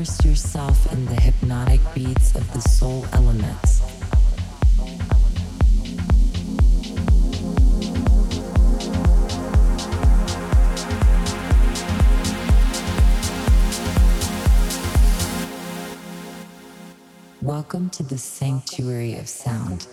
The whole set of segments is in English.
immerse yourself in the hypnotic beats of the soul elements. Welcome to the sanctuary of sound.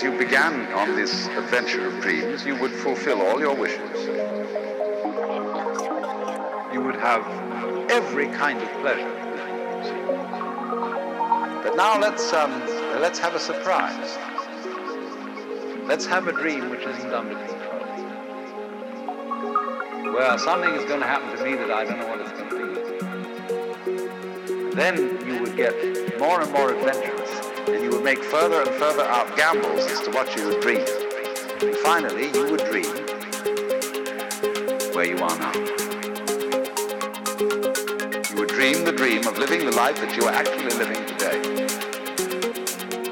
As you began on this adventure of dreams, you would fulfill all your wishes. You would have every kind of pleasure. But now let's um, let's have a surprise. Let's have a dream which isn't under control. Well, something is going to happen to me that I don't know what it's going to be. Then you would get more and more adventurous, and you would make further and further out gambles as to what you would dream. And finally, you would dream where you are now. You would dream the dream of living the life that you are actually living today.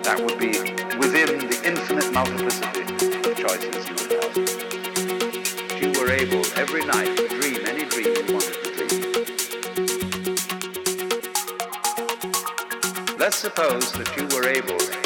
That would be within the infinite multiplicity of choices you would have. You were able every night to dream any dream you wanted Let's suppose that you were able